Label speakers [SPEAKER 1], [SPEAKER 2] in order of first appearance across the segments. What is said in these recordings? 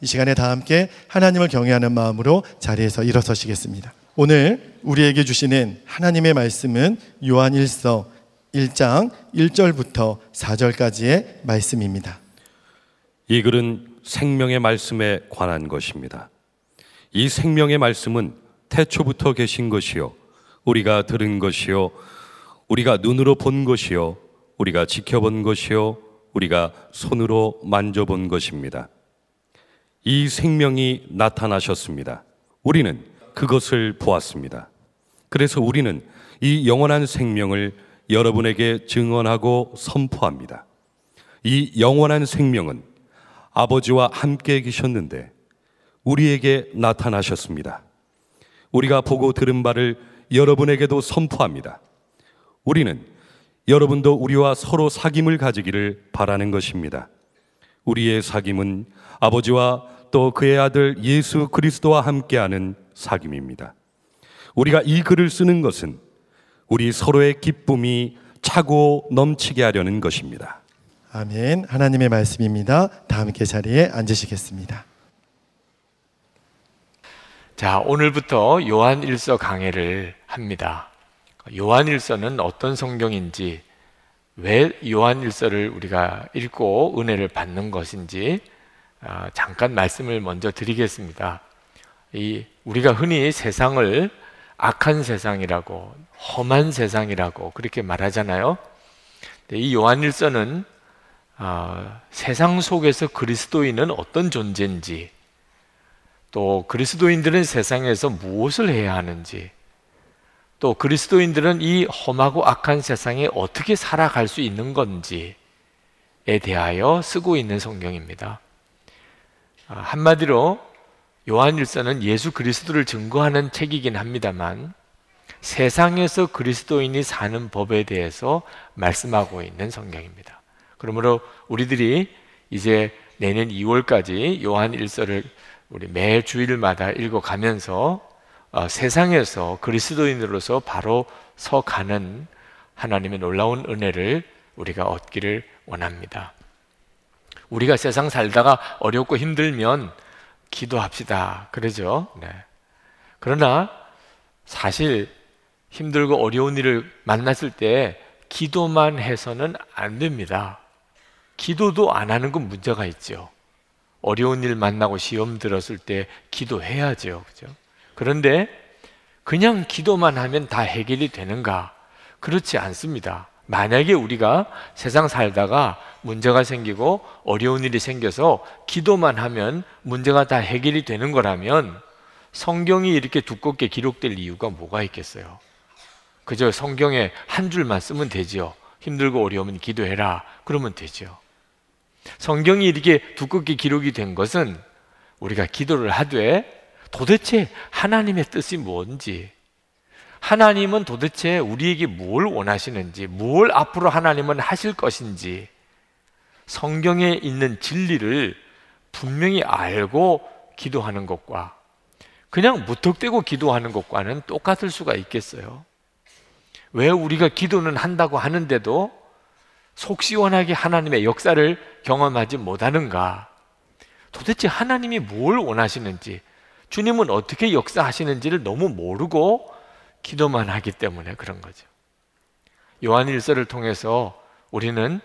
[SPEAKER 1] 이 시간에 다 함께 하나님을 경외하는 마음으로 자리에서 일어서시겠습니다. 오늘 우리에게 주시는 하나님의 말씀은 요한 1서 1장 1절부터 4절까지의 말씀입니다.
[SPEAKER 2] 이 글은 생명의 말씀에 관한 것입니다. 이 생명의 말씀은 태초부터 계신 것이요. 우리가 들은 것이요. 우리가 눈으로 본 것이요. 우리가 지켜본 것이요. 우리가 손으로 만져본 것입니다. 이 생명이 나타나셨습니다. 우리는 그것을 보았습니다. 그래서 우리는 이 영원한 생명을 여러분에게 증언하고 선포합니다. 이 영원한 생명은 아버지와 함께 계셨는데 우리에게 나타나셨습니다. 우리가 보고 들은 바를 여러분에게도 선포합니다. 우리는 여러분도 우리와 서로 사귐을 가지기를 바라는 것입니다. 우리의 사귐은 아버지와 또 그의 아들 예수 그리스도와 함께하는 사귐입니다. 우리가 이 글을 쓰는 것은 우리 서로의 기쁨이 차고 넘치게 하려는 것입니다.
[SPEAKER 1] 아멘. 하나님의 말씀입니다. 다 함께 자리에 앉으시겠습니다.
[SPEAKER 3] 자, 오늘부터 요한 일서 강해를 합니다. 요한 일서는 어떤 성경인지, 왜 요한 일서를 우리가 읽고 은혜를 받는 것인지, 아, 잠깐 말씀을 먼저 드리겠습니다. 이, 우리가 흔히 세상을 악한 세상이라고, 험한 세상이라고 그렇게 말하잖아요. 이 요한 일서는 어, 세상 속에서 그리스도인은 어떤 존재인지, 또 그리스도인들은 세상에서 무엇을 해야 하는지, 또 그리스도인들은 이 험하고 악한 세상에 어떻게 살아갈 수 있는 건지에 대하여 쓰고 있는 성경입니다. 아, 한마디로 요한일서는 예수 그리스도를 증거하는 책이긴 합니다만 세상에서 그리스도인이 사는 법에 대해서 말씀하고 있는 성경입니다. 그러므로 우리들이 이제 내년 2월까지 요한 일서를 우리 매 주일마다 읽어가면서 어, 세상에서 그리스도인으로서 바로 서가는 하나님의 놀라운 은혜를 우리가 얻기를 원합니다. 우리가 세상 살다가 어렵고 힘들면 기도합시다. 그러죠? 네. 그러나 사실 힘들고 어려운 일을 만났을 때 기도만 해서는 안 됩니다. 기도도 안 하는 건 문제가 있죠. 어려운 일 만나고 시험 들었을 때 기도해야죠. 그죠? 그런데 그냥 기도만 하면 다 해결이 되는가? 그렇지 않습니다. 만약에 우리가 세상 살다가 문제가 생기고 어려운 일이 생겨서 기도만 하면 문제가 다 해결이 되는 거라면 성경이 이렇게 두껍게 기록될 이유가 뭐가 있겠어요? 그저 성경에 한 줄만 쓰면 되지요. 힘들고 어려우면 기도해라. 그러면 되죠. 성경이 이렇게 두껍게 기록이 된 것은 우리가 기도를 하되 도대체 하나님의 뜻이 뭔지, 하나님은 도대체 우리에게 뭘 원하시는지, 뭘 앞으로 하나님은 하실 것인지, 성경에 있는 진리를 분명히 알고 기도하는 것과 그냥 무턱대고 기도하는 것과는 똑같을 수가 있겠어요. 왜 우리가 기도는 한다고 하는데도 속 시원하게 하나님의 역사를 경험하지 못하는가? 도대체 하나님이 뭘 원하시는지, 주님은 어떻게 역사하시는지를 너무 모르고 기도만 하기 때문에 그런 거죠. 요한 일서를 통해서 우리는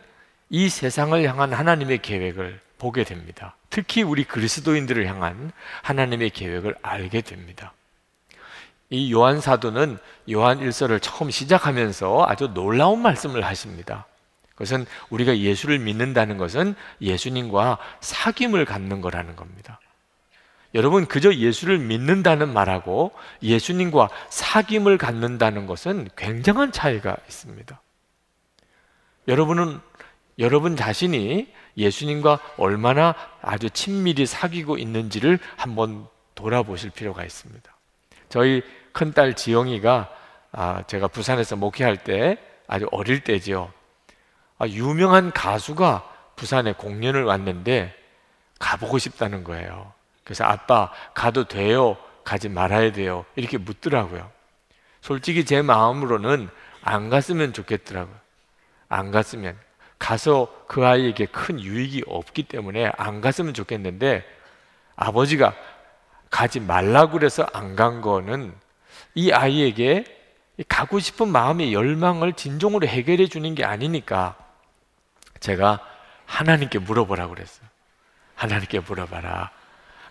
[SPEAKER 3] 이 세상을 향한 하나님의 계획을 보게 됩니다. 특히 우리 그리스도인들을 향한 하나님의 계획을 알게 됩니다. 이 요한 사도는 요한 일서를 처음 시작하면서 아주 놀라운 말씀을 하십니다. 그것은 우리가 예수를 믿는다는 것은 예수님과 사귐을 갖는 거라는 겁니다. 여러분 그저 예수를 믿는다는 말하고 예수님과 사귐을 갖는다는 것은 굉장한 차이가 있습니다. 여러분은 여러분 자신이 예수님과 얼마나 아주 친밀히 사귀고 있는지를 한번 돌아보실 필요가 있습니다. 저희 큰딸 지영이가 아, 제가 부산에서 목회할 때 아주 어릴 때지요. 아, 유명한 가수가 부산에 공연을 왔는데 가보고 싶다는 거예요. 그래서 아빠 가도 돼요? 가지 말아야 돼요? 이렇게 묻더라고요. 솔직히 제 마음으로는 안 갔으면 좋겠더라고요. 안 갔으면 가서 그 아이에게 큰 유익이 없기 때문에 안 갔으면 좋겠는데 아버지가 가지 말라 그래서 안 간 거는 이 아이에게 가고 싶은 마음의 열망을 진정으로 해결해 주는 게 아니니까 제가 하나님께 물어보라 그랬어요. 하나님께 물어봐라.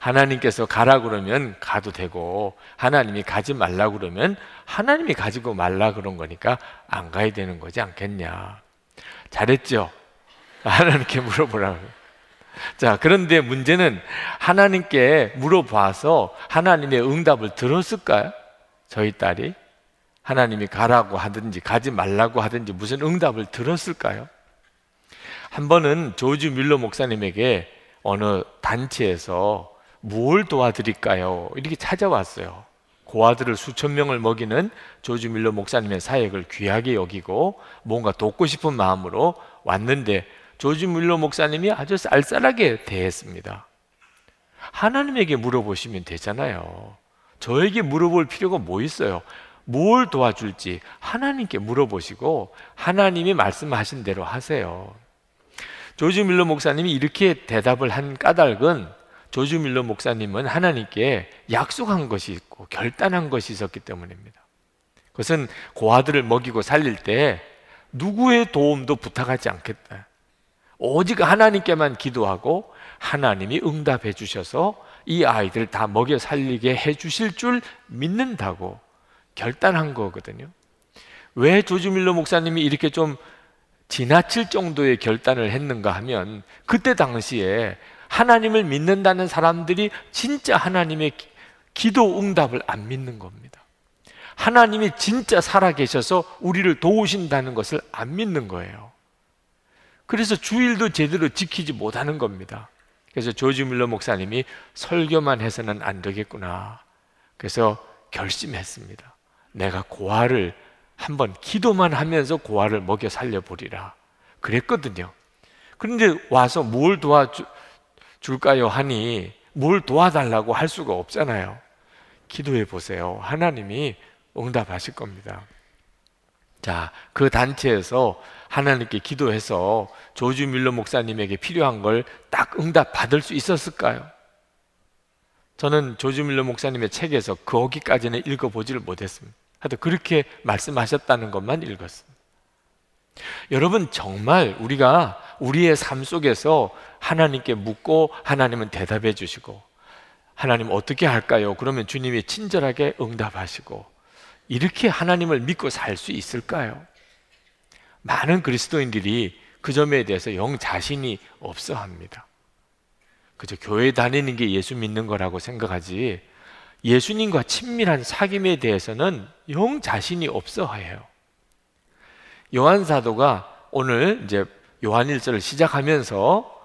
[SPEAKER 3] 하나님께서 가라 그러면 가도 되고 하나님이 가지 말라 그러면 하나님이 가지고 말라 그런 거니까 안 가야 되는 거지 않겠냐. 잘했죠? 하나님께 물어보라고. 자, 그런데 문제는 하나님께 물어봐서 하나님의 응답을 들었을까요? 저희 딸이? 하나님이 가라고 하든지 가지 말라고 하든지 무슨 응답을 들었을까요? 한 번은 조지 밀러 목사님에게 어느 단체에서 뭘 도와드릴까요? 이렇게 찾아왔어요. 고아들을 수천 명을 먹이는 조지 밀러 목사님의 사역을 귀하게 여기고 뭔가 돕고 싶은 마음으로 왔는데 조지 밀러 목사님이 아주 쌀쌀하게 대했습니다. 하나님에게 물어보시면 되잖아요. 저에게 물어볼 필요가 뭐 있어요? 뭘 도와줄지 하나님께 물어보시고 하나님이 말씀하신 대로 하세요. 조지 밀러 목사님이 이렇게 대답을 한 까닭은 조지 밀러 목사님은 하나님께 약속한 것이 있고 결단한 것이 있었기 때문입니다. 그것은 고아들을 먹이고 살릴 때 누구의 도움도 부탁하지 않겠다. 오직 하나님께만 기도하고 하나님이 응답해 주셔서 이 아이들 다 먹여 살리게 해 주실 줄 믿는다고 결단한 거거든요. 왜 조지 밀러 목사님이 이렇게 좀 지나칠 정도의 결단을 했는가 하면 그때 당시에 하나님을 믿는다는 사람들이 진짜 하나님의 기도 응답을 안 믿는 겁니다. 하나님이 진짜 살아계셔서 우리를 도우신다는 것을 안 믿는 거예요. 그래서 주일도 제대로 지키지 못하는 겁니다. 그래서 조지 밀러 목사님이 설교만 해서는 안 되겠구나. 그래서 결심했습니다. 내가 고아를 한번 기도만 하면서 고아를 먹여 살려보리라. 그랬거든요. 그런데 와서 뭘 도와 줄까요? 하니 뭘 도와달라고 할 수가 없잖아요. 기도해 보세요. 하나님이 응답하실 겁니다. 자, 그 단체에서 하나님께 기도해서 조주 밀러 목사님에게 필요한 걸 딱 응답 받을 수 있었을까요? 저는 조주 밀러 목사님의 책에서 거기까지는 읽어보지를 못했습니다. 하여튼 그렇게 말씀하셨다는 것만 읽었습니다. 여러분 정말 우리가 우리의 삶 속에서 하나님께 묻고 하나님은 대답해 주시고 하나님 어떻게 할까요? 그러면 주님이 친절하게 응답하시고 이렇게 하나님을 믿고 살 수 있을까요? 많은 그리스도인들이 그 점에 대해서 영 자신이 없어 합니다. 그저 교회 다니는 게 예수 믿는 거라고 생각하지 예수님과 친밀한 사귐에 대해서는 영 자신이 없어 해요. 요한 사도가 오늘 이제 요한 일서를 시작하면서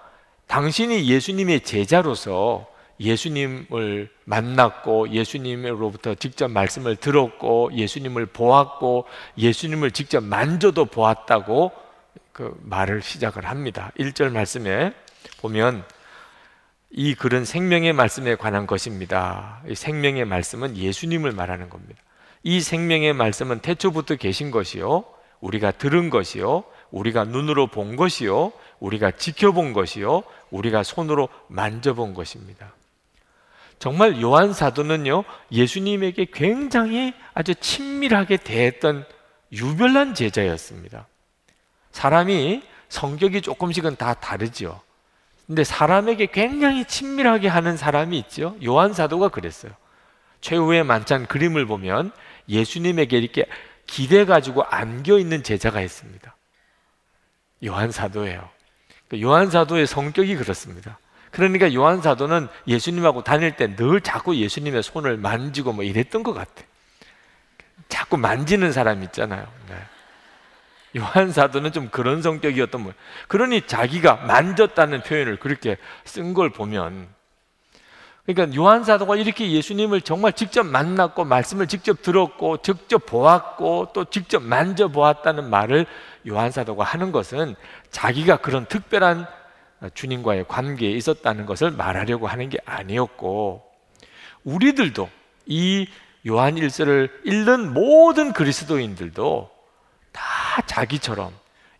[SPEAKER 3] 당신이 예수님의 제자로서 예수님을 만났고 예수님으로부터 직접 말씀을 들었고 예수님을 보았고 예수님을 직접 만져도 보았다고 그 말을 시작을 합니다. 1절 말씀에 보면 이 글은 생명의 말씀에 관한 것입니다. 이 생명의 말씀은 예수님을 말하는 겁니다. 이 생명의 말씀은 태초부터 계신 것이요. 우리가 들은 것이요. 우리가 눈으로 본 것이요. 우리가 지켜본 것이요. 우리가 손으로 만져본 것입니다. 정말 요한 사도는요, 예수님에게 굉장히 아주 친밀하게 대했던 유별난 제자였습니다. 사람이 성격이 조금씩은 다 다르지요. 근데 사람에게 굉장히 친밀하게 하는 사람이 있죠. 요한 사도가 그랬어요. 최후의 만찬 그림을 보면 예수님에게 이렇게 기대 가지고 안겨 있는 제자가 있습니다. 요한 사도예요. 그 요한 사도의 성격이 그렇습니다. 그러니까 요한 사도는 예수님하고 다닐 때 늘 자꾸 예수님의 손을 만지고 뭐 이랬던 것 같아. 자꾸 만지는 사람 있잖아요. 네. 요한 사도는 좀 그런 성격이었던 분. 그러니 자기가 만졌다는 표현을 그렇게 쓴 걸 보면 그러니까 요한 사도가 이렇게 예수님을 정말 직접 만났고 말씀을 직접 들었고 직접 보았고 또 직접 만져 보았다는 말을 요한 사도가 하는 것은 자기가 그런 특별한 주님과의 관계에 있었다는 것을 말하려고 하는 게 아니었고 우리들도 이 요한 일서를 읽는 모든 그리스도인들도 다 자기처럼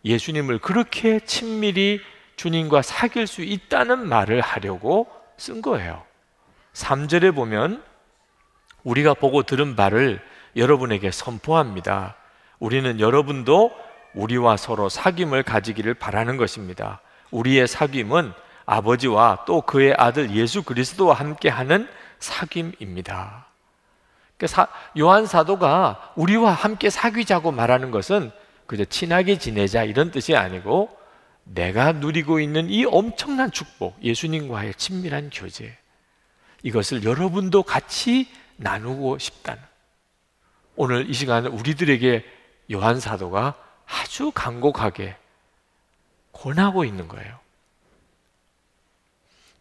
[SPEAKER 3] 예수님을 그렇게 친밀히 주님과 사귈 수 있다는 말을 하려고 쓴 거예요. 3절에 보면 우리가 보고 들은 바를 여러분에게 선포합니다. 우리는 여러분도 우리와 서로 사귐을 가지기를 바라는 것입니다. 우리의 사귐은 아버지와 또 그의 아들 예수 그리스도와 함께 하는 사귐입니다. 그러니까 요한 사도가 우리와 함께 사귀자고 말하는 것은 그저 친하게 지내자 이런 뜻이 아니고 내가 누리고 있는 이 엄청난 축복, 예수님과의 친밀한 교제, 이것을 여러분도 같이 나누고 싶다는 오늘 이 시간 우리들에게 요한 사도가 아주 간곡하게 권하고 있는 거예요.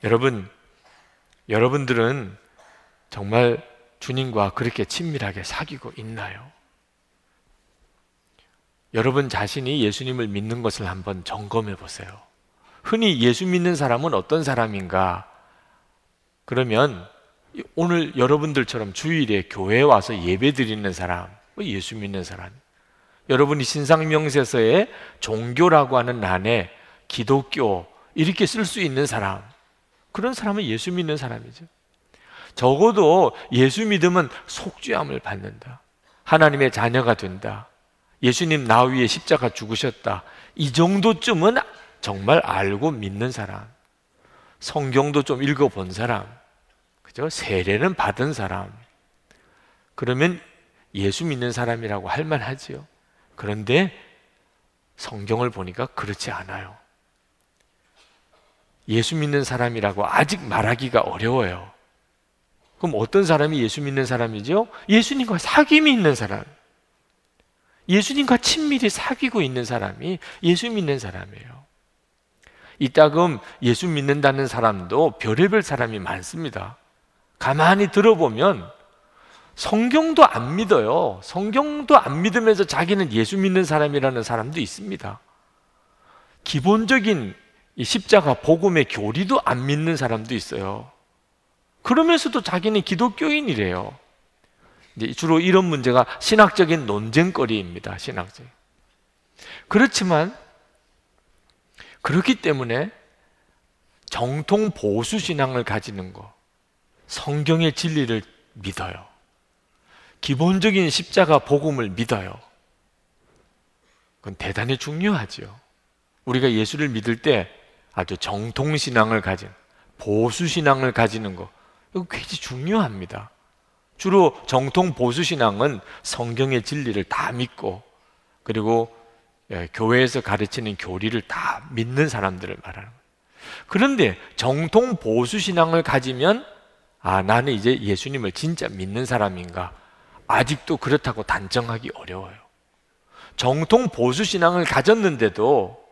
[SPEAKER 3] 여러분, 여러분들은 정말 주님과 그렇게 친밀하게 사귀고 있나요? 여러분 자신이 예수님을 믿는 것을 한번 점검해 보세요. 흔히 예수 믿는 사람은 어떤 사람인가? 그러면 오늘 여러분들처럼 주일에 교회에 와서 예배 드리는 사람, 뭐 예수 믿는 사람, 여러분이 신상명세서에 종교라고 하는 난에 기독교 이렇게 쓸 수 있는 사람, 그런 사람은 예수 믿는 사람이죠. 적어도 예수 믿으면 속죄함을 받는다. 하나님의 자녀가 된다. 예수님 나 위에 십자가 죽으셨다. 이 정도쯤은 정말 알고 믿는 사람. 성경도 좀 읽어본 사람. 그죠? 세례는 받은 사람. 그러면 예수 믿는 사람이라고 할 만하지요. 그런데 성경을 보니까 그렇지 않아요. 예수 믿는 사람이라고 아직 말하기가 어려워요. 그럼 어떤 사람이 예수 믿는 사람이죠? 예수님과 사귐이 있는 사람. 예수님과 친밀히 사귀고 있는 사람이 예수 믿는 사람이에요. 이따금 예수 믿는다는 사람도 별의별 사람이 많습니다. 가만히 들어보면 성경도 안 믿어요. 성경도 안 믿으면서 자기는 예수 믿는 사람이라는 사람도 있습니다. 기본적인 십자가 복음의 교리도 안 믿는 사람도 있어요. 그러면서도 자기는 기독교인이래요. 주로 이런 문제가 신학적인 논쟁거리입니다. 신학적. 그렇지만 그렇기 때문에 정통 보수 신앙을 가지는 거, 성경의 진리를 믿어요. 기본적인 십자가 복음을 믿어요. 그건 대단히 중요하죠. 우리가 예수를 믿을 때 아주 정통 신앙을 가진 보수 신앙을 가지는 거 이거 굉장히 중요합니다. 주로 정통 보수 신앙은 성경의 진리를 다 믿고 그리고 예, 교회에서 가르치는 교리를 다 믿는 사람들을 말하는 거예요. 그런데 정통 보수 신앙을 가지면 아 나는 이제 예수님을 진짜 믿는 사람인가? 아직도 그렇다고 단정하기 어려워요. 정통 보수 신앙을 가졌는데도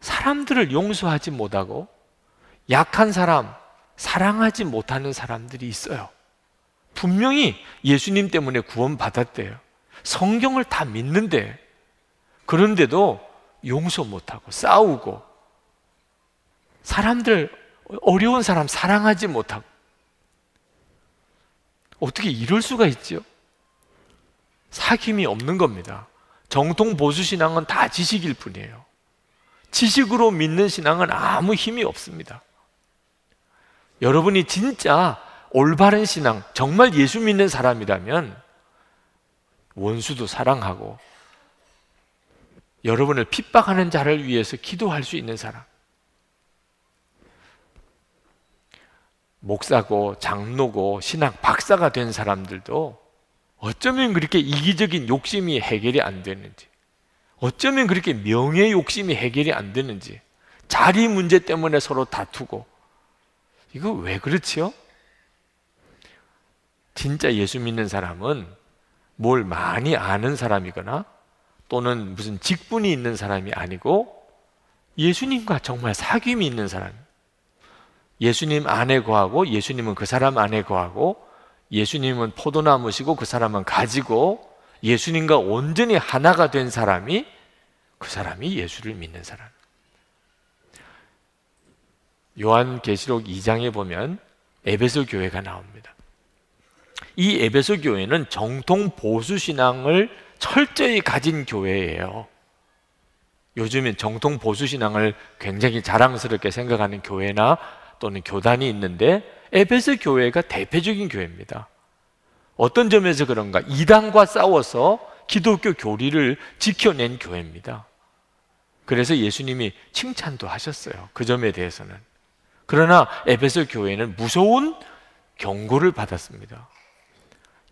[SPEAKER 3] 사람들을 용서하지 못하고 약한 사람, 사랑하지 못하는 사람들이 있어요. 분명히 예수님 때문에 구원받았대요. 성경을 다 믿는데, 그런데도 용서 못하고 싸우고, 사람들, 어려운 사람 사랑하지 못하고, 어떻게 이럴 수가 있죠? 사귐이 없는 겁니다. 정통 보수 신앙은 다 지식일 뿐이에요. 지식으로 믿는 신앙은 아무 힘이 없습니다. 여러분이 진짜 올바른 신앙, 정말 예수 믿는 사람이라면 원수도 사랑하고 여러분을 핍박하는 자를 위해서 기도할 수 있는 사람. 목사고 장로고 신학 박사가 된 사람들도 어쩌면 그렇게 이기적인 욕심이 해결이 안 되는지, 어쩌면 그렇게 명예 욕심이 해결이 안 되는지, 자리 문제 때문에 서로 다투고, 이거 왜 그렇지요? 진짜 예수 믿는 사람은 뭘 많이 아는 사람이거나 또는 무슨 직분이 있는 사람이 아니고 예수님과 정말 사귐이 있는 사람. 예수님 안에 거하고 예수님은 그 사람 안에 거하고 예수님은 포도나무시고 그 사람은 가지고 예수님과 온전히 하나가 된 사람이 그 사람이 예수를 믿는 사람. 요한계시록 2장에 보면 에베소 교회가 나옵니다. 이 에베소 교회는 정통 보수 신앙을 철저히 가진 교회예요. 요즘엔 정통 보수 신앙을 굉장히 자랑스럽게 생각하는 교회나 또는 교단이 있는데 에베소 교회가 대표적인 교회입니다. 어떤 점에서 그런가? 이단과 싸워서 기독교 교리를 지켜낸 교회입니다. 그래서 예수님이 칭찬도 하셨어요. 그 점에 대해서는. 그러나 에베소 교회는 무서운 경고를 받았습니다.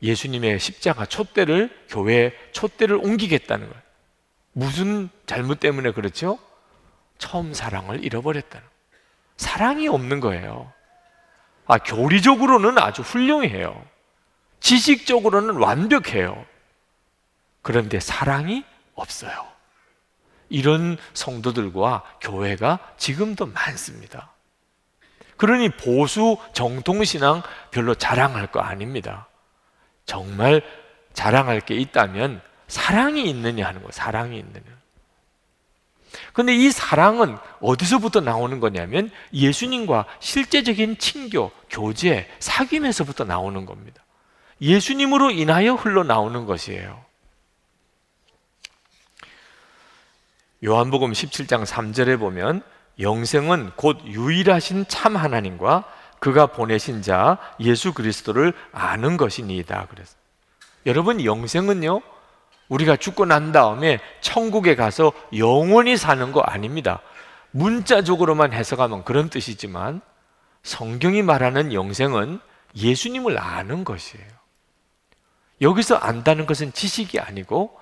[SPEAKER 3] 예수님의 십자가 촛대를 교회 촛대를 옮기겠다는 거예요. 무슨 잘못 때문에 그렇죠? 처음 사랑을 잃어버렸다는. 사랑이 없는 거예요. 아, 교리적으로는 아주 훌륭해요. 지식적으로는 완벽해요. 그런데 사랑이 없어요. 이런 성도들과 교회가 지금도 많습니다. 그러니 보수 정통신앙 별로 자랑할 거 아닙니다. 정말 자랑할 게 있다면 사랑이 있느냐 하는 거예요. 사랑이 있느냐. 근데 이 사랑은 어디서부터 나오는 거냐면 예수님과 실제적인 친교, 교제, 사귐에서부터 나오는 겁니다. 예수님으로 인하여 흘러나오는 것이에요. 요한복음 17장 3절에 보면 영생은 곧 유일하신 참 하나님과 그가 보내신 자 예수 그리스도를 아는 것이니이다 그랬어. 여러분 영생은요 우리가 죽고 난 다음에 천국에 가서 영원히 사는 거 아닙니다. 문자적으로만 해석하면 그런 뜻이지만 성경이 말하는 영생은 예수님을 아는 것이에요. 여기서 안다는 것은 지식이 아니고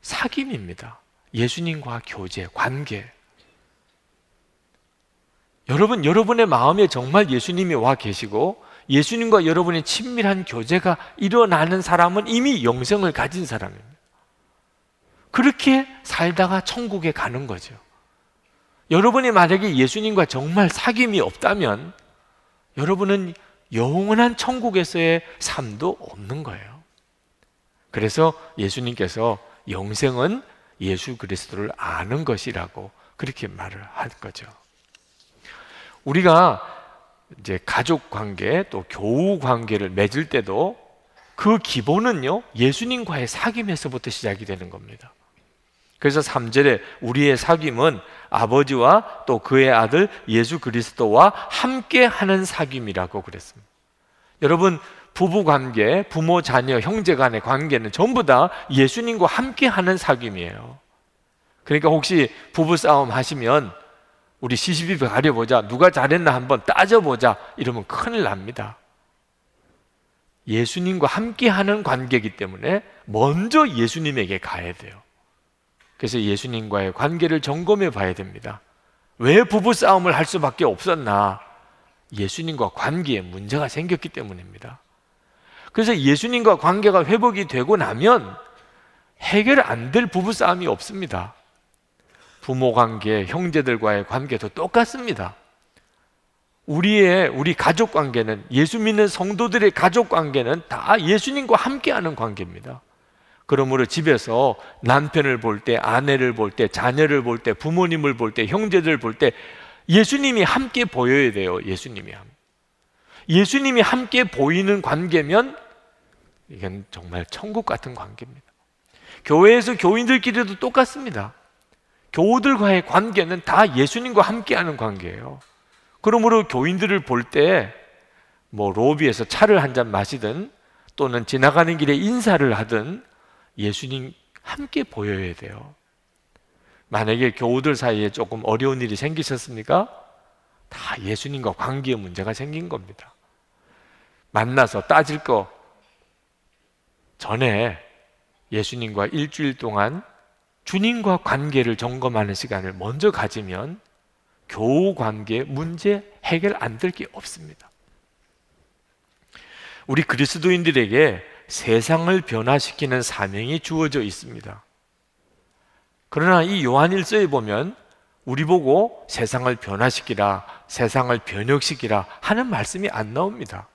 [SPEAKER 3] 사귐입니다. 예수님과 교제, 관계. 여러분, 여러분의 마음에 정말 예수님이 와 계시고 예수님과 여러분의 친밀한 교제가 일어나는 사람은 이미 영생을 가진 사람입니다. 그렇게 살다가 천국에 가는 거죠. 여러분이 만약에 예수님과 정말 사귐이 없다면 여러분은 영원한 천국에서의 삶도 없는 거예요. 그래서 예수님께서 영생은 예수 그리스도를 아는 것이라고 그렇게 말을 한 거죠. 우리가 이제 가족 관계 또 교우 관계를 맺을 때도 그 기본은요, 예수님과의 사귐에서부터 시작이 되는 겁니다. 그래서 3절에 우리의 사귐은 아버지와 또 그의 아들 예수 그리스도와 함께 하는 사귐이라고 그랬습니다. 여러분, 부부 관계, 부모, 자녀, 형제 간의 관계는 전부 다 예수님과 함께 하는 사귐이에요. 그러니까 혹시 부부 싸움 하시면 우리 시시비비 가려보자. 누가 잘했나 한번 따져보자. 이러면 큰일 납니다. 예수님과 함께 하는 관계이기 때문에 먼저 예수님에게 가야 돼요. 그래서 예수님과의 관계를 점검해 봐야 됩니다. 왜 부부 싸움을 할 수밖에 없었나? 예수님과 관계에 문제가 생겼기 때문입니다. 그래서 예수님과 관계가 회복이 되고 나면 해결 안 될 부부 싸움이 없습니다. 부모 관계, 형제들과의 관계도 똑같습니다. 우리의 우리 가족 관계는 예수 믿는 성도들의 가족 관계는 다 예수님과 함께하는 관계입니다. 그러므로 집에서 남편을 볼 때, 아내를 볼 때, 자녀를 볼 때, 부모님을 볼 때, 형제들 볼 때 예수님이 함께 보여야 돼요. 예수님이 예수님이 함께 보이는 관계면 이건 정말 천국 같은 관계입니다. 교회에서 교인들끼리도 똑같습니다. 교우들과의 관계는 다 예수님과 함께하는 관계예요. 그러므로 교인들을 볼 때 뭐 로비에서 차를 한 잔 마시든 또는 지나가는 길에 인사를 하든 예수님 함께 보여야 돼요. 만약에 교우들 사이에 조금 어려운 일이 생기셨습니까? 다 예수님과 관계에 문제가 생긴 겁니다. 만나서 따질 거 전에 예수님과 일주일 동안 주님과 관계를 점검하는 시간을 먼저 가지면 교우 관계 문제 해결 안 될 게 없습니다. 우리 그리스도인들에게 세상을 변화시키는 사명이 주어져 있습니다. 그러나 이 요한일서에 보면 우리 보고 세상을 변화시키라, 세상을 변혁시키라 하는 말씀이 안 나옵니다.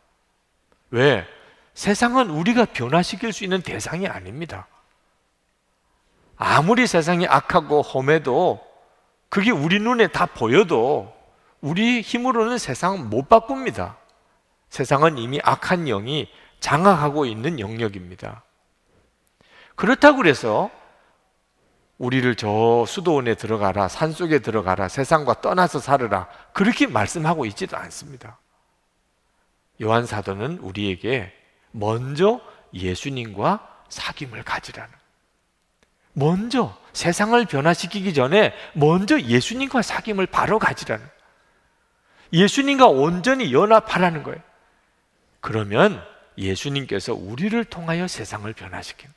[SPEAKER 3] 왜? 세상은 우리가 변화시킬 수 있는 대상이 아닙니다. 아무리 세상이 악하고 험해도 그게 우리 눈에 다 보여도 우리 힘으로는 세상 못 바꿉니다. 세상은 이미 악한 영이 장악하고 있는 영역입니다. 그렇다고 그래서 우리를 저 수도원에 들어가라, 산 속에 들어가라, 세상과 떠나서 살으라. 그렇게 말씀하고 있지도 않습니다. 요한 사도는 우리에게 먼저 예수님과 사귐을 가지라는 먼저 세상을 변화시키기 전에 먼저 예수님과 사귐을 바로 가지라는 예수님과 온전히 연합하라는 거예요. 그러면 예수님께서 우리를 통하여 세상을 변화시키는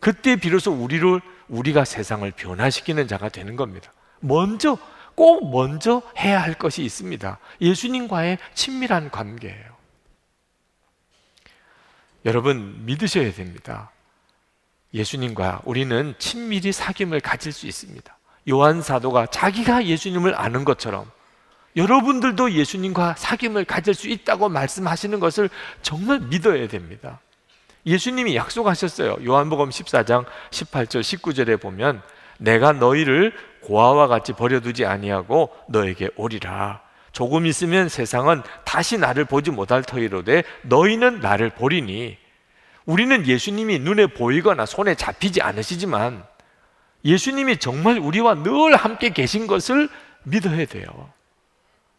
[SPEAKER 3] 그때 비로소 우리를 우리가 세상을 변화시키는 자가 되는 겁니다. 먼저 꼭 먼저 해야 할 것이 있습니다. 예수님과의 친밀한 관계예요. 여러분 믿으셔야 됩니다. 예수님과 우리는 친밀히 사귐을 가질 수 있습니다. 요한 사도가 자기가 예수님을 아는 것처럼 여러분들도 예수님과 사귐을 가질 수 있다고 말씀하시는 것을 정말 믿어야 됩니다. 예수님이 약속하셨어요. 요한복음 14장 18절 19절에 보면 내가 너희를 고아와 같이 버려두지 아니하고 너에게 오리라. 조금 있으면 세상은 다시 나를 보지 못할 터이로되 너희는 나를 보리니 우리는 예수님이 눈에 보이거나 손에 잡히지 않으시지만 예수님이 정말 우리와 늘 함께 계신 것을 믿어야 돼요.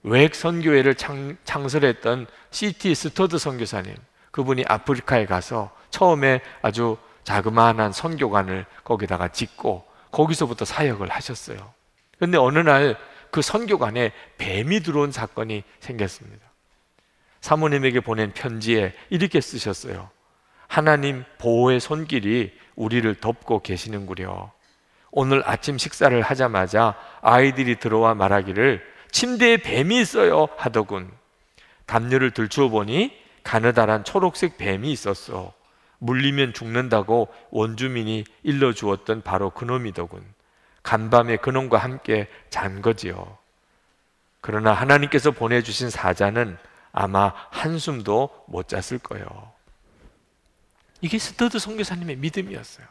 [SPEAKER 3] WEC 선교회를 창, 설했던 C.T. 스터드 선교사님 그분이 아프리카에 가서 처음에 아주 자그마한 선교관을 거기다가 짓고 거기서부터 사역을 하셨어요. 근데 어느 날 그 선교관에 뱀이 들어온 사건이 생겼습니다. 사모님에게 보낸 편지에 이렇게 쓰셨어요. 하나님 보호의 손길이 우리를 덮고 계시는구려. 오늘 아침 식사를 하자마자 아이들이 들어와 말하기를 침대에 뱀이 있어요 하더군. 담요를 들추어 보니 가느다란 초록색 뱀이 있었어. 물리면 죽는다고 원주민이 일러 주었던 바로 그놈이더군. 간밤에 그놈과 함께 잔 거지요. 그러나 하나님께서 보내주신 사자는 아마 한숨도 못 잤을 거예요. 이게 스터드 선교사님의 믿음이었어요.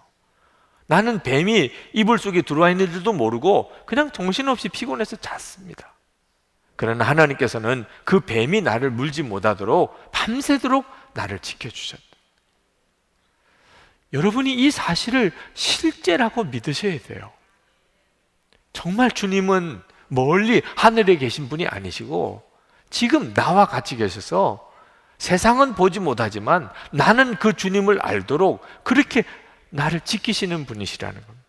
[SPEAKER 3] 나는 뱀이 이불 속에 들어와 있는지도 모르고 그냥 정신없이 피곤해서 잤습니다. 그러나 하나님께서는 그 뱀이 나를 물지 못하도록 밤새도록 나를 지켜주셨다. 여러분이 이 사실을 실제라고 믿으셔야 돼요. 정말 주님은 멀리 하늘에 계신 분이 아니시고 지금 나와 같이 계셔서 세상은 보지 못하지만 나는 그 주님을 알도록 그렇게 나를 지키시는 분이시라는 겁니다.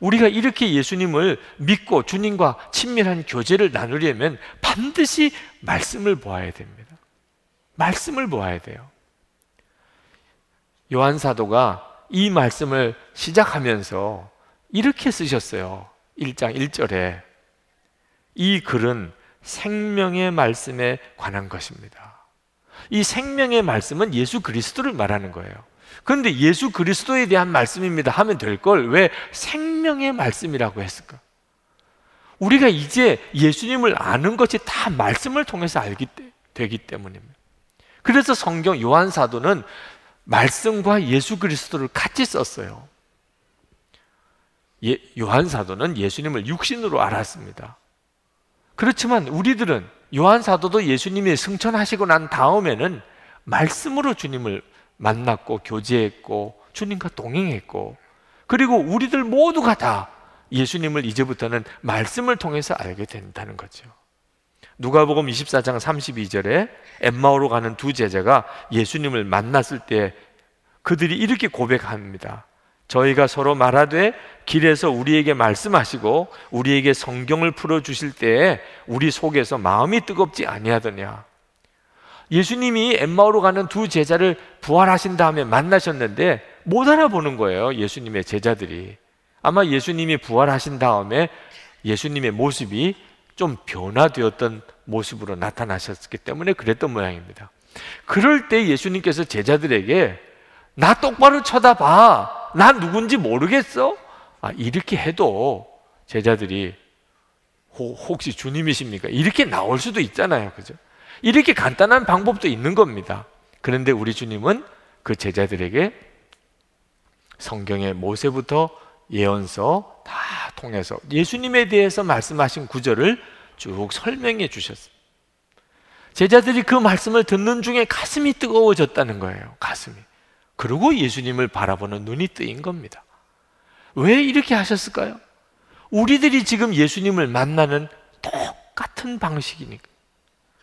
[SPEAKER 3] 우리가 이렇게 예수님을 믿고 주님과 친밀한 교제를 나누려면 반드시 말씀을 보아야 됩니다. 말씀을 보아야 돼요. 요한 사도가 이 말씀을 시작하면서 이렇게 쓰셨어요. 1장 1절에 이 글은 생명의 말씀에 관한 것입니다. 이 생명의 말씀은 예수 그리스도를 말하는 거예요. 그런데 예수 그리스도에 대한 말씀입니다 하면 될 걸 왜 생명의 말씀이라고 했을까? 우리가 이제 예수님을 아는 것이 다 말씀을 통해서 알기 되기 때문입니다. 그래서 성경 요한 사도는 말씀과 예수 그리스도를 같이 썼어요. 예, 요한 사도는 예수님을 육신으로 알았습니다. 그렇지만 우리들은 요한 사도도 예수님이 승천하시고 난 다음에는 말씀으로 주님을 만났고 교제했고 주님과 동행했고 그리고 우리들 모두가 다 예수님을 이제부터는 말씀을 통해서 알게 된다는 거죠. 누가복음 24장 32절에 엠마오로 가는 두 제자가 예수님을 만났을 때 그들이 이렇게 고백합니다. 저희가 서로 말하되 길에서 우리에게 말씀하시고 우리에게 성경을 풀어 주실 때에 우리 속에서 마음이 뜨겁지 아니하더냐. 예수님이 엠마오로 가는 두 제자를 부활하신 다음에 만나셨는데 못 알아보는 거예요. 예수님의 제자들이. 아마 예수님이 부활하신 다음에 예수님의 모습이 좀 변화되었던 모습으로 나타나셨기 때문에 그랬던 모양입니다. 그럴 때 예수님께서 제자들에게 나 똑바로 쳐다봐. 나 누군지 모르겠어? 아, 이렇게 해도 제자들이 혹시 주님이십니까? 이렇게 나올 수도 있잖아요. 그죠? 이렇게 간단한 방법도 있는 겁니다. 그런데 우리 주님은 그 제자들에게 성경의 모세부터 예언서 다 통해서 예수님에 대해서 말씀하신 구절을 쭉 설명해 주셨습니다. 제자들이 그 말씀을 듣는 중에 가슴이 뜨거워졌다는 거예요. 가슴이. 그리고 예수님을 바라보는 눈이 뜨인 겁니다. 왜 이렇게 하셨을까요? 우리들이 지금 예수님을 만나는 똑같은 방식이니까.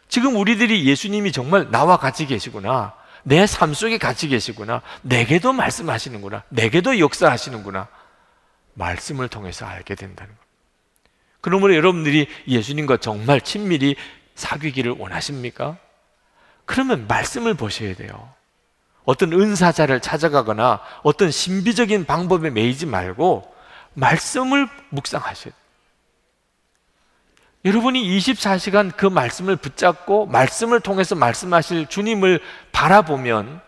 [SPEAKER 3] 지금 우리들이 예수님이 정말 나와 같이 계시구나. 내 삶 속에 같이 계시구나. 내게도 말씀하시는구나. 내게도 역사하시는구나. 말씀을 통해서 알게 된다는 것. 그러므로 여러분들이 예수님과 정말 친밀히 사귀기를 원하십니까? 그러면 말씀을 보셔야 돼요. 어떤 은사자를 찾아가거나 어떤 신비적인 방법에 매이지 말고 말씀을 묵상하셔야 돼요. 여러분이 24시간 그 말씀을 붙잡고 말씀을 통해서 말씀하실 주님을 바라보면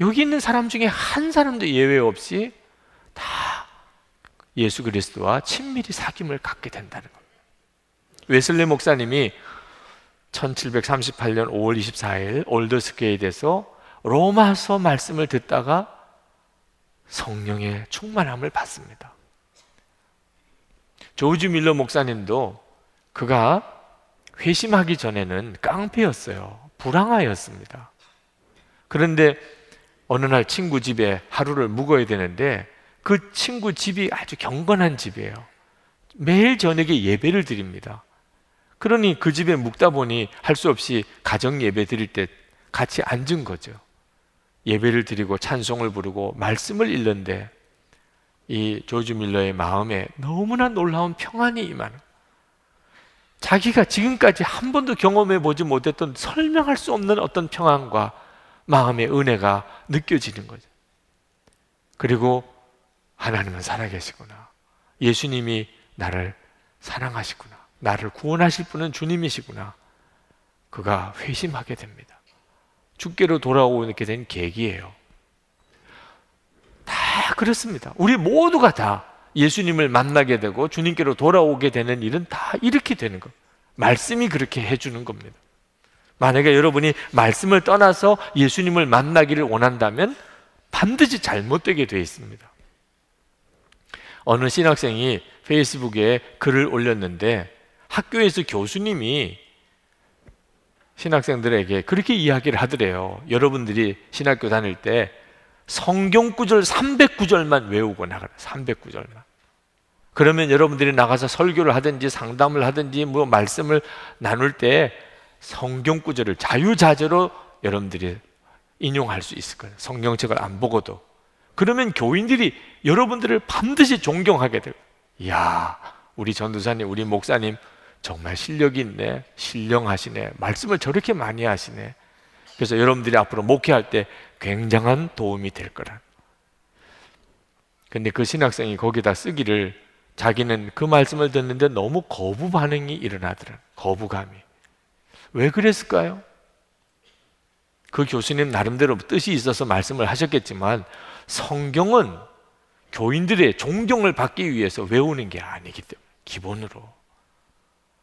[SPEAKER 3] 여기 있는 사람 중에 한 사람도 예외 없이 다 예수 그리스도와 친밀히 사귐을 갖게 된다는 겁니다. 웨슬레 목사님이 1738년 5월 24일 올더스케이드에서 로마서 말씀을 듣다가 성령의 충만함을 받습니다. 조지 밀러 목사님도 그가 회심하기 전에는 깡패였어요. 불황아였습니다. 그런데 어느 날 친구 집에 하루를 묵어야 되는데 그 친구 집이 아주 경건한 집이에요. 매일 저녁에 예배를 드립니다. 그러니 그 집에 묵다 보니 할 수 없이 가정 예배 드릴 때 같이 앉은 거죠. 예배를 드리고 찬송을 부르고 말씀을 읽는데 이 조지 밀러의 마음에 너무나 놀라운 평안이 임하는 자기가 지금까지 한 번도 경험해 보지 못했던 설명할 수 없는 어떤 평안과 마음의 은혜가 느껴지는 거죠. 그리고 하나님은 살아계시구나. 예수님이 나를 사랑하시구나. 나를 구원하실 분은 주님이시구나. 그가 회심하게 됩니다. 주께로 돌아오게 된 계기예요. 다 그렇습니다. 우리 모두가 다 예수님을 만나게 되고 주님께로 돌아오게 되는 일은 다 이렇게 되는 것. 말씀이 그렇게 해주는 겁니다. 만약에 여러분이 말씀을 떠나서 예수님을 만나기를 원한다면 반드시 잘못되게 되어 있습니다. 어느 신학생이 페이스북에 글을 올렸는데 학교에서 교수님이 신학생들에게 그렇게 이야기를 하더래요. 여러분들이 신학교 다닐 때 성경 구절 300구절만 외우고 나가라. 300구절만. 그러면 여러분들이 나가서 설교를 하든지 상담을 하든지 뭐 말씀을 나눌 때 성경 구절을 자유자재로 여러분들이 인용할 수 있을 거예요. 성경책을 안 보고도. 그러면 교인들이 여러분들을 반드시 존경하게 돼요. 이야, 우리 전도사님, 우리 목사님 정말 실력이 있네. 신령하시네. 말씀을 저렇게 많이 하시네. 그래서 여러분들이 앞으로 목회할 때 굉장한 도움이 될 거라. 근데 그 신학생이 거기다 쓰기를 자기는 그 말씀을 듣는데 너무 거부 반응이 일어나더라. 거부감이. 왜 그랬을까요? 그 교수님 나름대로 뜻이 있어서 말씀을 하셨겠지만 성경은 교인들의 존경을 받기 위해서 외우는 게 아니기 때문에 기본으로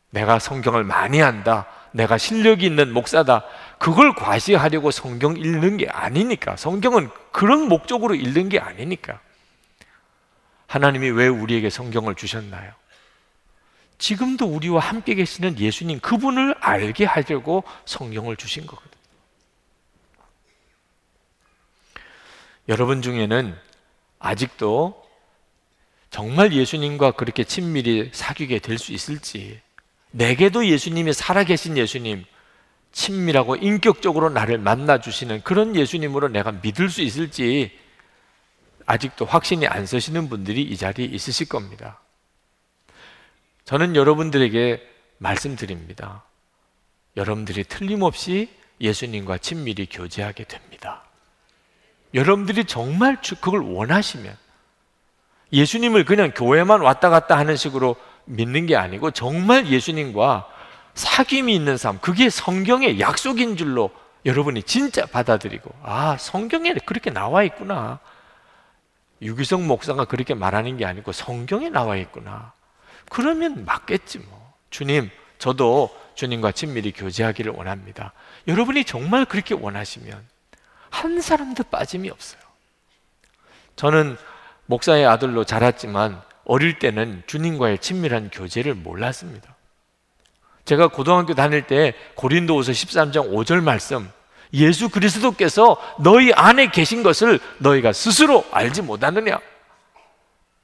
[SPEAKER 3] 내가 성경을 많이 한다. 내가 실력이 있는 목사다. 그걸 과시하려고 성경 읽는 게 아니니까. 성경은 그런 목적으로 읽는 게 아니니까. 하나님이 왜 우리에게 성경을 주셨나요? 지금도 우리와 함께 계시는 예수님 그분을 알게 하려고 성경을 주신 거거든요. 여러분 중에는 아직도 정말 예수님과 그렇게 친밀히 사귀게 될 수 있을지 내게도 예수님이 살아계신 예수님, 친밀하고 인격적으로 나를 만나주시는 그런 예수님으로 내가 믿을 수 있을지 아직도 확신이 안 서시는 분들이 이 자리에 있으실 겁니다. 저는 여러분들에게 말씀드립니다. 여러분들이 틀림없이 예수님과 친밀히 교제하게 됩니다. 여러분들이 정말 그걸 원하시면 예수님을 그냥 교회만 왔다 갔다 하는 식으로 믿는 게 아니고 정말 예수님과 사귐이 있는 삶, 그게 성경의 약속인 줄로 여러분이 진짜 받아들이고, 아, 성경에 그렇게 나와 있구나. 유기성 목사가 그렇게 말하는 게 아니고 성경에 나와 있구나. 그러면 맞겠지 뭐. 주님, 저도 주님과 친밀히 교제하기를 원합니다. 여러분이 정말 그렇게 원하시면 한 사람도 빠짐이 없어요. 저는 목사의 아들로 자랐지만 어릴 때는 주님과의 친밀한 교제를 몰랐습니다. 제가 고등학교 다닐 때 고린도후서 13장 5절 말씀 예수 그리스도께서 너희 안에 계신 것을 너희가 스스로 알지 못하느냐?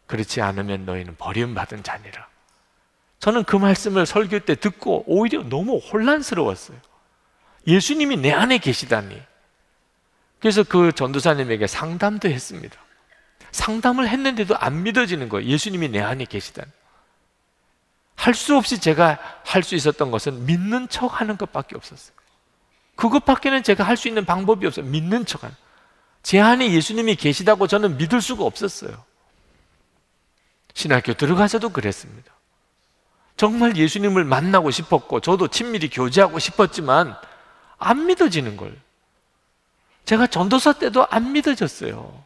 [SPEAKER 3] 그렇지 않으면 너희는 버림받은 자니라. 저는 그 말씀을 설교 때 듣고 오히려 너무 혼란스러웠어요. 예수님이 내 안에 계시다니. 그래서 그 전도사님에게 상담도 했습니다. 상담을 했는데도 안 믿어지는 거예요. 예수님이 내 안에 계시다니. 할수 없이 제가 할 수 있었던 것은 믿는 척 하는 것밖에 없었어요. 그것밖에는 제가 할 수 있는 방법이 없어요. 믿는 척 하는. 제 안에 예수님이 계시다고 저는 믿을 수가 없었어요. 신학교 들어가서도 그랬습니다. 정말 예수님을 만나고 싶었고, 저도 친밀히 교제하고 싶었지만, 안 믿어지는 걸. 제가 전도사 때도 안 믿어졌어요.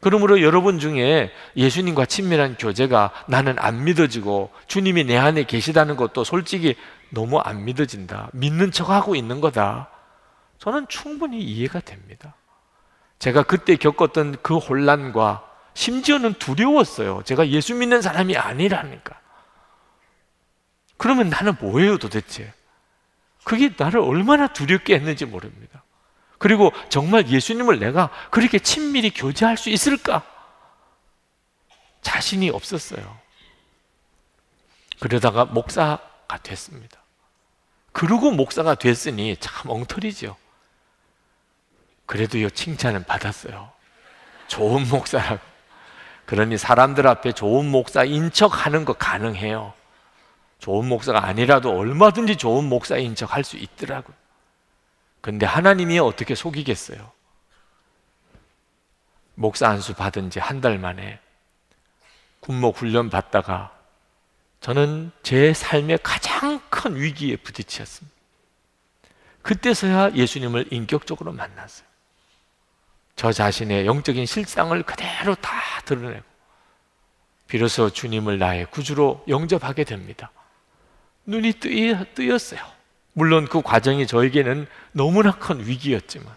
[SPEAKER 3] 그러므로 여러분 중에 예수님과 친밀한 교제가 나는 안 믿어지고 주님이 내 안에 계시다는 것도 솔직히 너무 안 믿어진다. 믿는 척하고 있는 거다. 저는 충분히 이해가 됩니다. 제가 그때 겪었던 그 혼란과 심지어는 두려웠어요. 제가 예수 믿는 사람이 아니라니까. 그러면 나는 뭐예요 도대체? 그게 나를 얼마나 두렵게 했는지 모릅니다. 그리고 정말 예수님을 내가 그렇게 친밀히 교제할 수 있을까? 자신이 없었어요. 그러다가 목사가 됐습니다. 그러고 목사가 됐으니 참 엉터리죠. 그래도 요, 칭찬은 받았어요. 좋은 목사라고. 그러니 사람들 앞에 좋은 목사인 척 하는 거 가능해요. 좋은 목사가 아니라도 얼마든지 좋은 목사인 척 할 수 있더라고요. 근데 하나님이 어떻게 속이겠어요? 목사 안수 받은 지 한 달 만에 군목 훈련 받다가 저는 제 삶의 가장 큰 위기에 부딪혔습니다. 그때서야 예수님을 인격적으로 만났어요. 저 자신의 영적인 실상을 그대로 다 드러내고 비로소 주님을 나의 구주로 영접하게 됩니다. 눈이 뜨였어요. 물론 그 과정이 저에게는 너무나 큰 위기였지만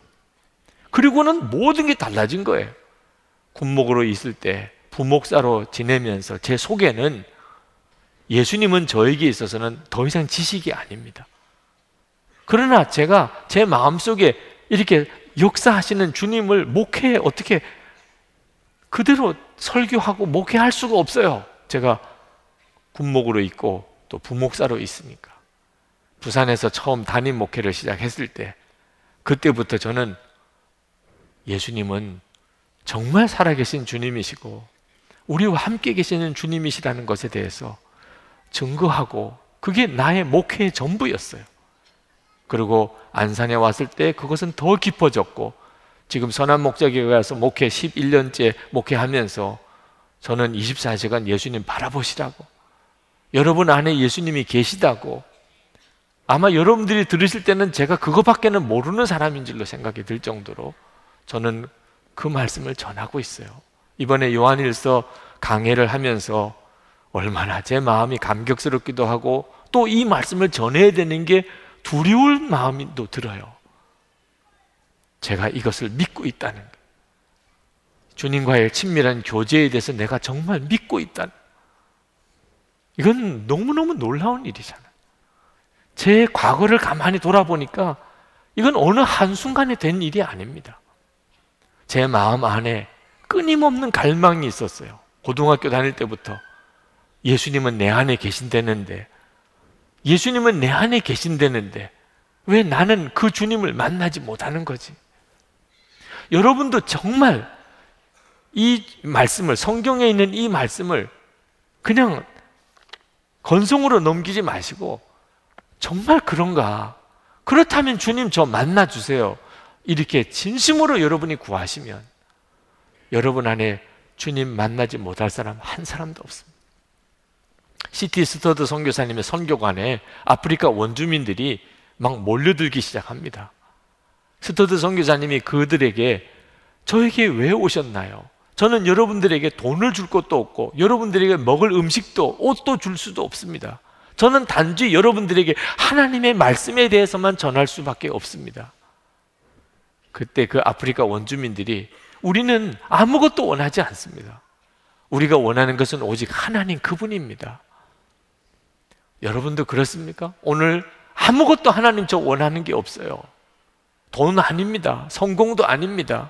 [SPEAKER 3] 그리고는 모든 게 달라진 거예요. 군목으로 있을 때 부목사로 지내면서 제 속에는 예수님은 저에게 있어서는 더 이상 지식이 아닙니다. 그러나 제가 제 마음속에 이렇게 역사하시는 주님을 목회에 어떻게 그대로 설교하고 목회할 수가 없어요. 제가 군목으로 있고 또 부목사로 있으니까. 부산에서 처음 담임 목회를 시작했을 때 그때부터 저는 예수님은 정말 살아계신 주님이시고 우리와 함께 계시는 주님이시라는 것에 대해서 증거하고 그게 나의 목회의 전부였어요. 그리고 안산에 왔을 때 그것은 더 깊어졌고 지금 선한 목자교회 가서 목회 11년째 목회하면서 저는 24시간 예수님 바라보시라고 여러분 안에 예수님이 계시다고 아마 여러분들이 들으실 때는 제가 그거밖에는 모르는 사람인 줄로 생각이 들 정도로 저는 그 말씀을 전하고 있어요. 이번에 요한일서 강해를 하면서 얼마나 제 마음이 감격스럽기도 하고 또 이 말씀을 전해야 되는 게 두려울 마음이 또 들어요. 제가 이것을 믿고 있다는 것. 주님과의 친밀한 교제에 대해서 내가 정말 믿고 있다는 이건 너무너무 놀라운 일이잖아요. 제 과거를 가만히 돌아보니까 이건 어느 한순간에 된 일이 아닙니다. 제 마음 안에 끊임없는 갈망이 있었어요. 고등학교 다닐 때부터 예수님은 내 안에 계신다는데 예수님은 내 안에 계신다는데 왜 나는 그 주님을 만나지 못하는 거지? 여러분도 정말 이 말씀을 성경에 있는 이 말씀을 그냥 건성으로 넘기지 마시고 정말 그런가? 그렇다면 주님 저 만나 주세요. 이렇게 진심으로 여러분이 구하시면 여러분 안에 주님 만나지 못할 사람 한 사람도 없습니다. C.T. 스터드 선교사님의 선교관에 아프리카 원주민들이 막 몰려들기 시작합니다. 스터드 선교사님이 그들에게 저에게 왜 오셨나요? 저는 여러분들에게 돈을 줄 것도 없고 여러분들에게 먹을 음식도 옷도 줄 수도 없습니다. 저는 단지 여러분들에게 하나님의 말씀에 대해서만 전할 수밖에 없습니다. 그때 그 아프리카 원주민들이 우리는 아무것도 원하지 않습니다. 우리가 원하는 것은 오직 하나님 그분입니다. 여러분도 그렇습니까? 오늘 아무것도 하나님 저 원하는 게 없어요. 돈 아닙니다. 성공도 아닙니다.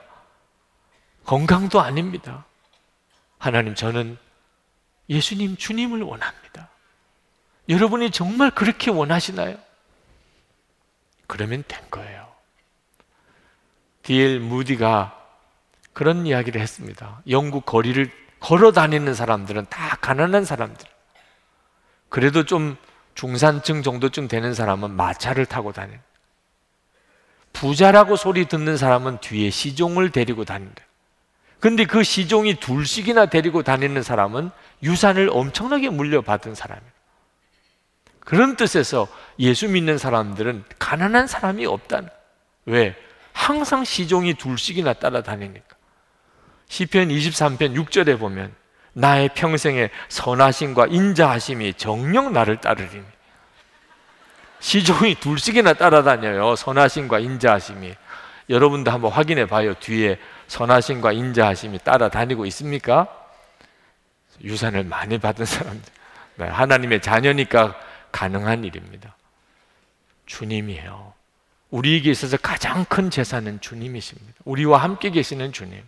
[SPEAKER 3] 건강도 아닙니다. 하나님, 저는 예수님, 주님을 원합니다. 여러분이 정말 그렇게 원하시나요? 그러면 된 거예요. D.L. 무디가 그런 이야기를 했습니다. 영국 거리를 걸어 다니는 사람들은 다 가난한 사람들. 그래도 좀 중산층 정도쯤 되는 사람은 마차를 타고 다녀요. 부자라고 소리 듣는 사람은 뒤에 시종을 데리고 다닌다. 근데 그 시종이 둘씩이나 데리고 다니는 사람은 유산을 엄청나게 물려받은 사람이에요. 그런 뜻에서 예수 믿는 사람들은 가난한 사람이 없다는. 왜? 항상 시종이 둘씩이나 따라다니니까. 시편 23편 6절에 보면 나의 평생에 선하심과 인자하심이 정녕 나를 따르리니. 시종이 둘씩이나 따라다녀요. 선하심과 인자하심이. 여러분도 한번 확인해 봐요. 뒤에 선하심과 인자하심이 따라다니고 있습니까? 유산을 많이 받은 사람들. 네, 하나님의 자녀니까 가능한 일입니다. 주님이에요. 우리에게 있어서 가장 큰 재산은 주님이십니다. 우리와 함께 계시는 주님.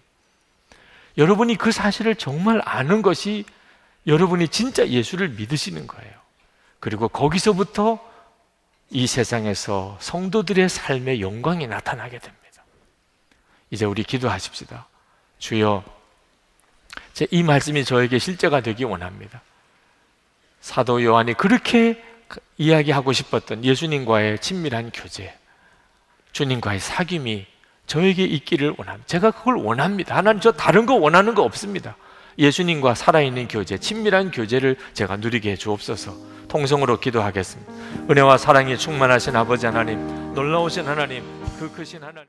[SPEAKER 3] 여러분이 그 사실을 정말 아는 것이 여러분이 진짜 예수를 믿으시는 거예요. 그리고 거기서부터 이 세상에서 성도들의 삶의 영광이 나타나게 됩니다. 이제 우리 기도하십시다. 주여, 제이 말씀이 저에게 실제가 되기 원합니다. 사도 요한이 그렇게 이야기하고 싶었던 예수님과의 친밀한 교제, 주님과의 사귐이 저에게 있기를 원합니다. 제가 그걸 원합니다. 하나님 저 다른 거 원하는 거 없습니다. 예수님과 살아있는 교제, 친밀한 교제를 제가 누리게 해 주옵소서. 통성으로 기도하겠습니다. 은혜와 사랑이 충만하신 아버지 하나님, 놀라우신 하나님, 그 크신 하나님.